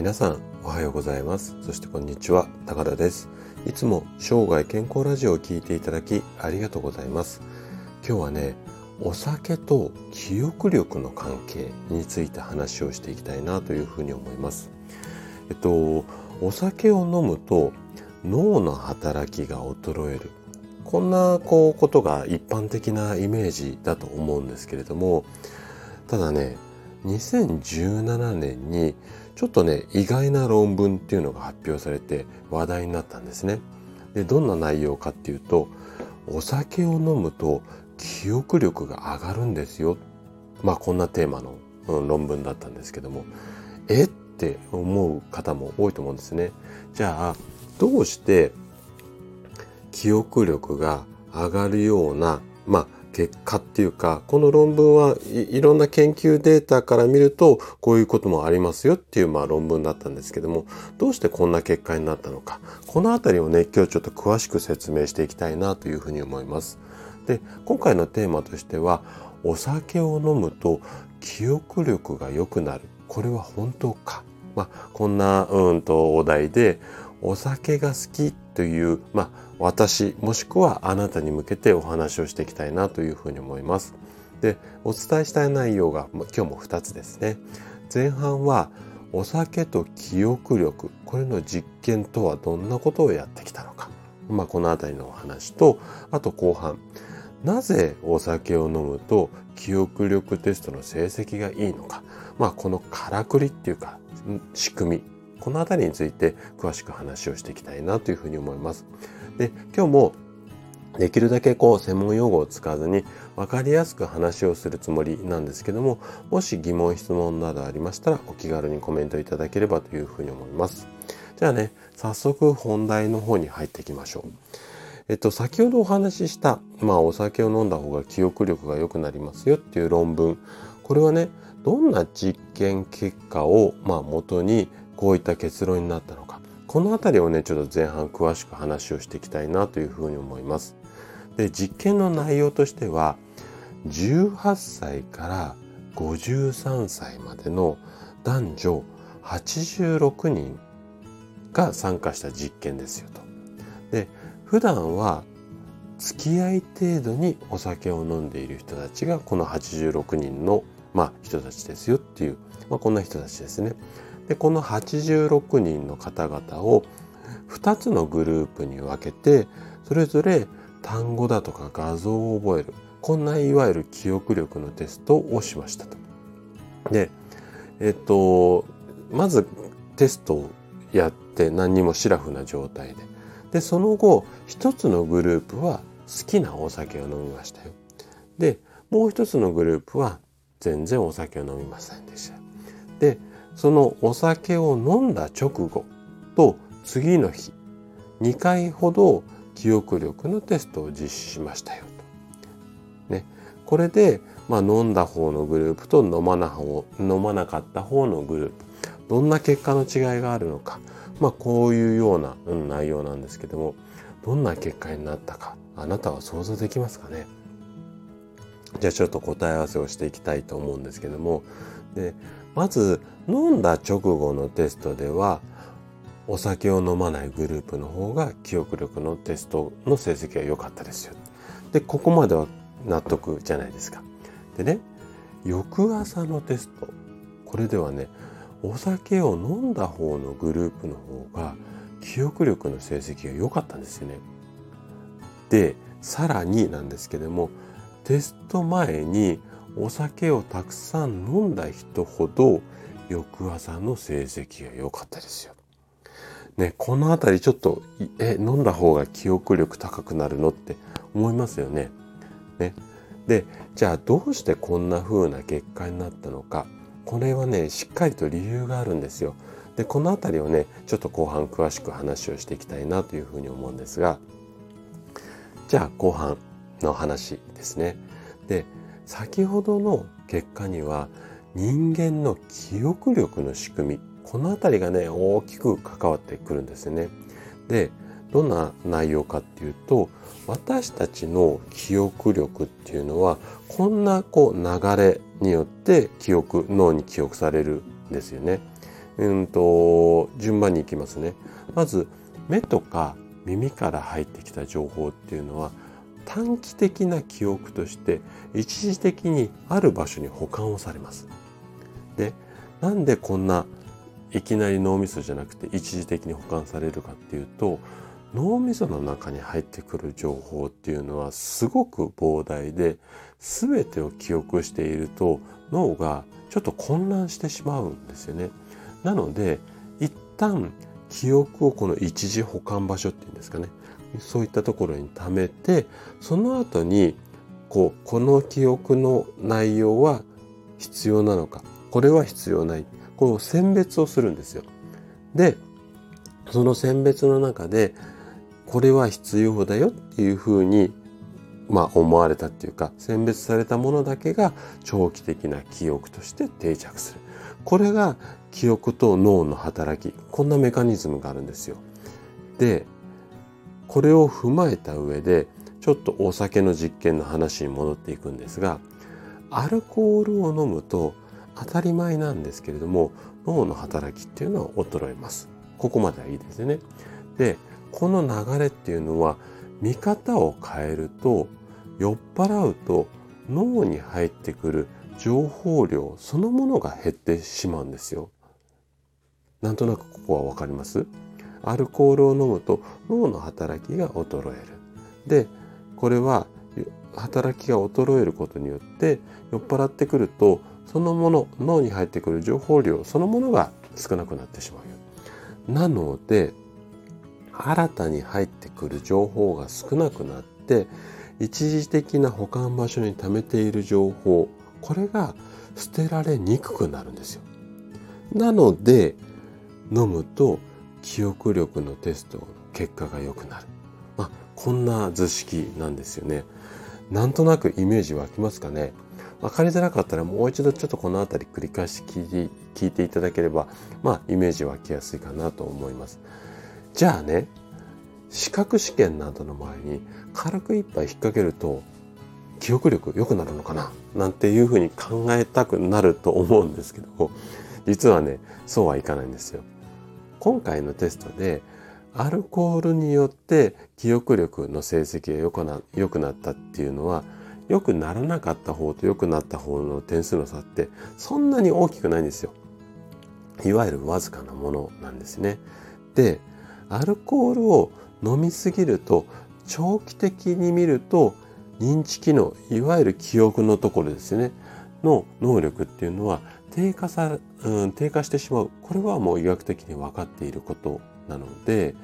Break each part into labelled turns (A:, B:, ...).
A: 皆さんおはようございます。そしてこんにちは高田です。いつも生涯健康ラジオを聞いていただきありがとうございます。今日はねお酒と記憶力の関係について話をしていきたいなというふうに思います。えっとお酒を飲むと脳の働きが衰える。こんなこうことが一般的なイメージだと思うんですけれどもただね2017年にちょっとね意外な論文っていうのが発表されて話題になったんですね。でどんな内容かっていうとお酒を飲むと記憶力が上がるんですよ。まあこんなテーマの、うん、論文だったんですけどもえって思う方も多いと思うんですね。じゃあどうして記憶力が上がるようなまあ結果っていうかこの論文はいろんな研究データから見るとこういうこともありますよっていうまあ論文だったんですけどもどうしてこんな結果になったのか。この辺りをね今日ちょっと詳しく説明していきたいなというふうに思います。で今回のテーマとしてはお酒を飲むと記憶力が良くなる。これは本当か、まあ、こんなうんとお題でお酒が好きという、まあ、私もしくはあなたに向けてお話をしていきたいなというふうに思います。でお伝えしたい内容が今日も2つですね。前半はお酒と記憶力これの実験とはどんなことをやってきたのか、まあ、この辺りのお話とあと後半なぜお酒を飲むと記憶力テストの成績がいいのか、まあ、このからくりっていうか仕組みこの辺りについて詳しく話をしていきたいなというふうに思います。で今日もできるだけこう専門用語を使わずに分かりやすく話をするつもりなんですけどももし疑問質問などありましたらお気軽にコメントいただければというふうに思います。じゃあね早速本題の方に入っていきましょう。えっと、先ほどお話しした、まあ、お酒を飲んだ方が記憶力が良くなりますよっていう論文これはねどんな実験結果を、まあ、元にこういった結論になったのかこの辺りをねちょっと前半詳しく話をしていきたいなというふうに思います。で実験の内容としては18歳から53歳までの男女86人が参加した実験ですよと。で普段は付き合い程度にお酒を飲んでいる人たちがこの86人の、まあ、人たちですよっていう、まあ、こんな人たちですね。でこの86人の方々を2つのグループに分けてそれぞれ単語だとか画像を覚えるこんないわゆる記憶力のテストをしましたと。でえっとまずテストをやって何にもシラフな状態ででその後一つのグループは好きなお酒を飲みましたよ。でもう一つのグループは全然お酒を飲みませんでした。でそのお酒を飲んだ直後と次の日2回ほど記憶力のテストを実施しましたよと。ね、これで、まあ、飲んだ方のグループと飲まな方飲まなかった方のグループ。どんな結果の違いがあるのか、まあ、こういうような、うん、内容なんですけども。どんな結果になったか。あなたは想像できますかね。じゃあちょっと答え合わせをしていきたいと思うんですけども。でまず飲んだ直後のテストではお酒を飲まないグループの方が記憶力のテストの成績が良かったですよ。でここまでは納得じゃないですか。でね翌朝のテストこれではねお酒を飲んだ方のグループの方が記憶力の成績が良かったんですよね。でさらになんですけどもテスト前にお酒をたくさん飲んだ人ほど翌朝の成績が良かったですよ。ね、この辺りちょっとえ飲んだ方が記憶力高くなるのって思いますよね。ねでじゃあどうしてこんな風な結果になったのかこれはねしっかりと理由があるんですよ。でこの辺りをねちょっと後半詳しく話をしていきたいなというふうに思うんですがじゃあ後半の話ですね。で先ほどの結果には人間の記憶力の仕組みこの辺りがね大きく関わってくるんですね。でどんな内容かっていうと私たちの記憶力っていうのはこんなこう流れによって記憶脳に記憶されるんですよね。うんと、順番に行きますね。まず、目とか耳から入ってきた情報っていうのは、短期的な記憶として一時的にある場所に保管をされます。で、なんでこんないきなり脳みそじゃなくて一時的に保管されるかっていうと脳みその中に入ってくる情報っていうのはすごく膨大で全てを記憶していると脳がちょっと混乱してしまうんですよね。なので一旦記憶をこの一時保管場所っていうんですかねそういったところに貯めてその後にこうこの記憶の内容は必要なのかこれは必要ないこう選別をするんですよ。でその選別の中でこれは必要だよっていうふうにまあ思われたっていうか選別されたものだけが長期的な記憶として定着する。これが記憶と脳の働きこんなメカニズムがあるんですよ。でこれを踏まえた上でちょっとお酒の実験の話に戻っていくんですがアルコールを飲むと当たり前なんですけれども脳の働きっていうのは衰えます。ここまではいいですね。でこの流れっていうのは見方を変えると酔っ払うと脳に入ってくる情報量そのものが減ってしまうんですよ。なんとなくここはわかります？アルコールを飲むと脳の働きが衰える。で、これは働きが衰えることによって酔っ払ってくるとそのもの脳に入ってくる情報量そのものが少なくなってしまうなので新たに入ってくる情報が少なくなって一時的な保管場所に貯めている情報これが捨てられにくくなるんですよ。なので飲むと記憶力のテストの結果が良くなる。まあ、こんな図式なんですよね。なんとなくイメージ湧きますかね分かりづらかったらもう一度ちょっとこの辺り繰り返し聞い聞いていただければ、まあ、イメージ湧きやすいかなと思います。じゃあね、資格試験などの前に軽く一杯引っ掛けると記憶力良くなるのかななんていうふうに考えたくなると思うんですけど実はねそうはいかないんですよ。今回のテストでアルコールによって記憶力の成績が良くな良くなったっていうのは良くならなかった方と良くなった方の点数の差ってそんなに大きくないんですよ。いわゆるわずかなものなんですね。で、アルコールを飲みすぎると長期的に見ると認知機能、いわゆる記憶のところですね。の能力っていうのは低下さ、うん、低下してしまう。これはもう医学的に分かっていることなので、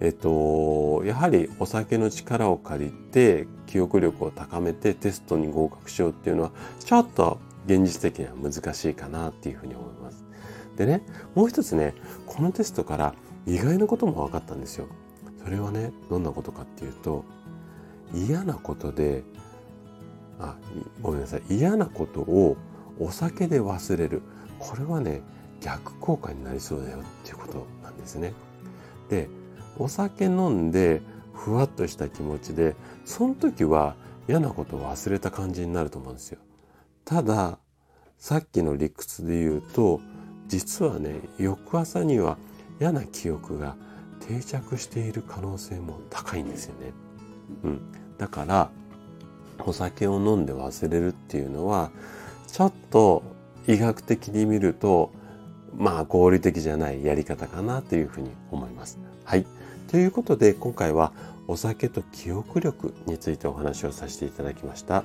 A: えっと、やはりお酒の力を借りて記憶力を高めてテストに合格しようっていうのはちょっと現実的には難しいかなっていうふうに思います。でね、もう一つね、このテストから意外なことも分かったんですよ。それはね、どんなことかっていうと、嫌なことで、あ、ごめんなさい、嫌なことをお酒で忘れるこれはね逆効果になりそうだよっていうことなんですね。でお酒飲んでふわっとした気持ちでその時は嫌なことを忘れた感じになると思うんですよ。たださっきの理屈で言うと実はね翌朝には嫌な記憶が定着している可能性も高いんですよね。うん、だからお酒を飲んで忘れるっていうのはちょっと医学的に見ると、まあ合理的じゃないやり方かなというふうに思います。はい。ということで今回はお酒と記憶力についてお話をさせていただきました。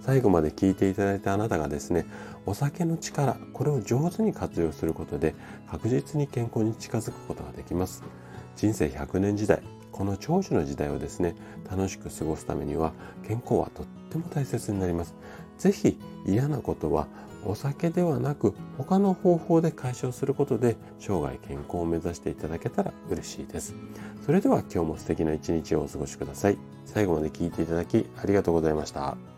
A: 最後まで聞いていただいたあなたがですね、お酒の力、これを上手に活用することで確実に健康に近づくことができます。人生100年時代、この長寿の時代をですね、楽しく過ごすためには健康はとっても大切になります。ぜひ嫌なことはお酒ではなく他の方法で解消することで生涯健康を目指していただけたら嬉しいです。それでは今日も素敵な一日をお過ごしください。最後まで聞いていただきありがとうございました。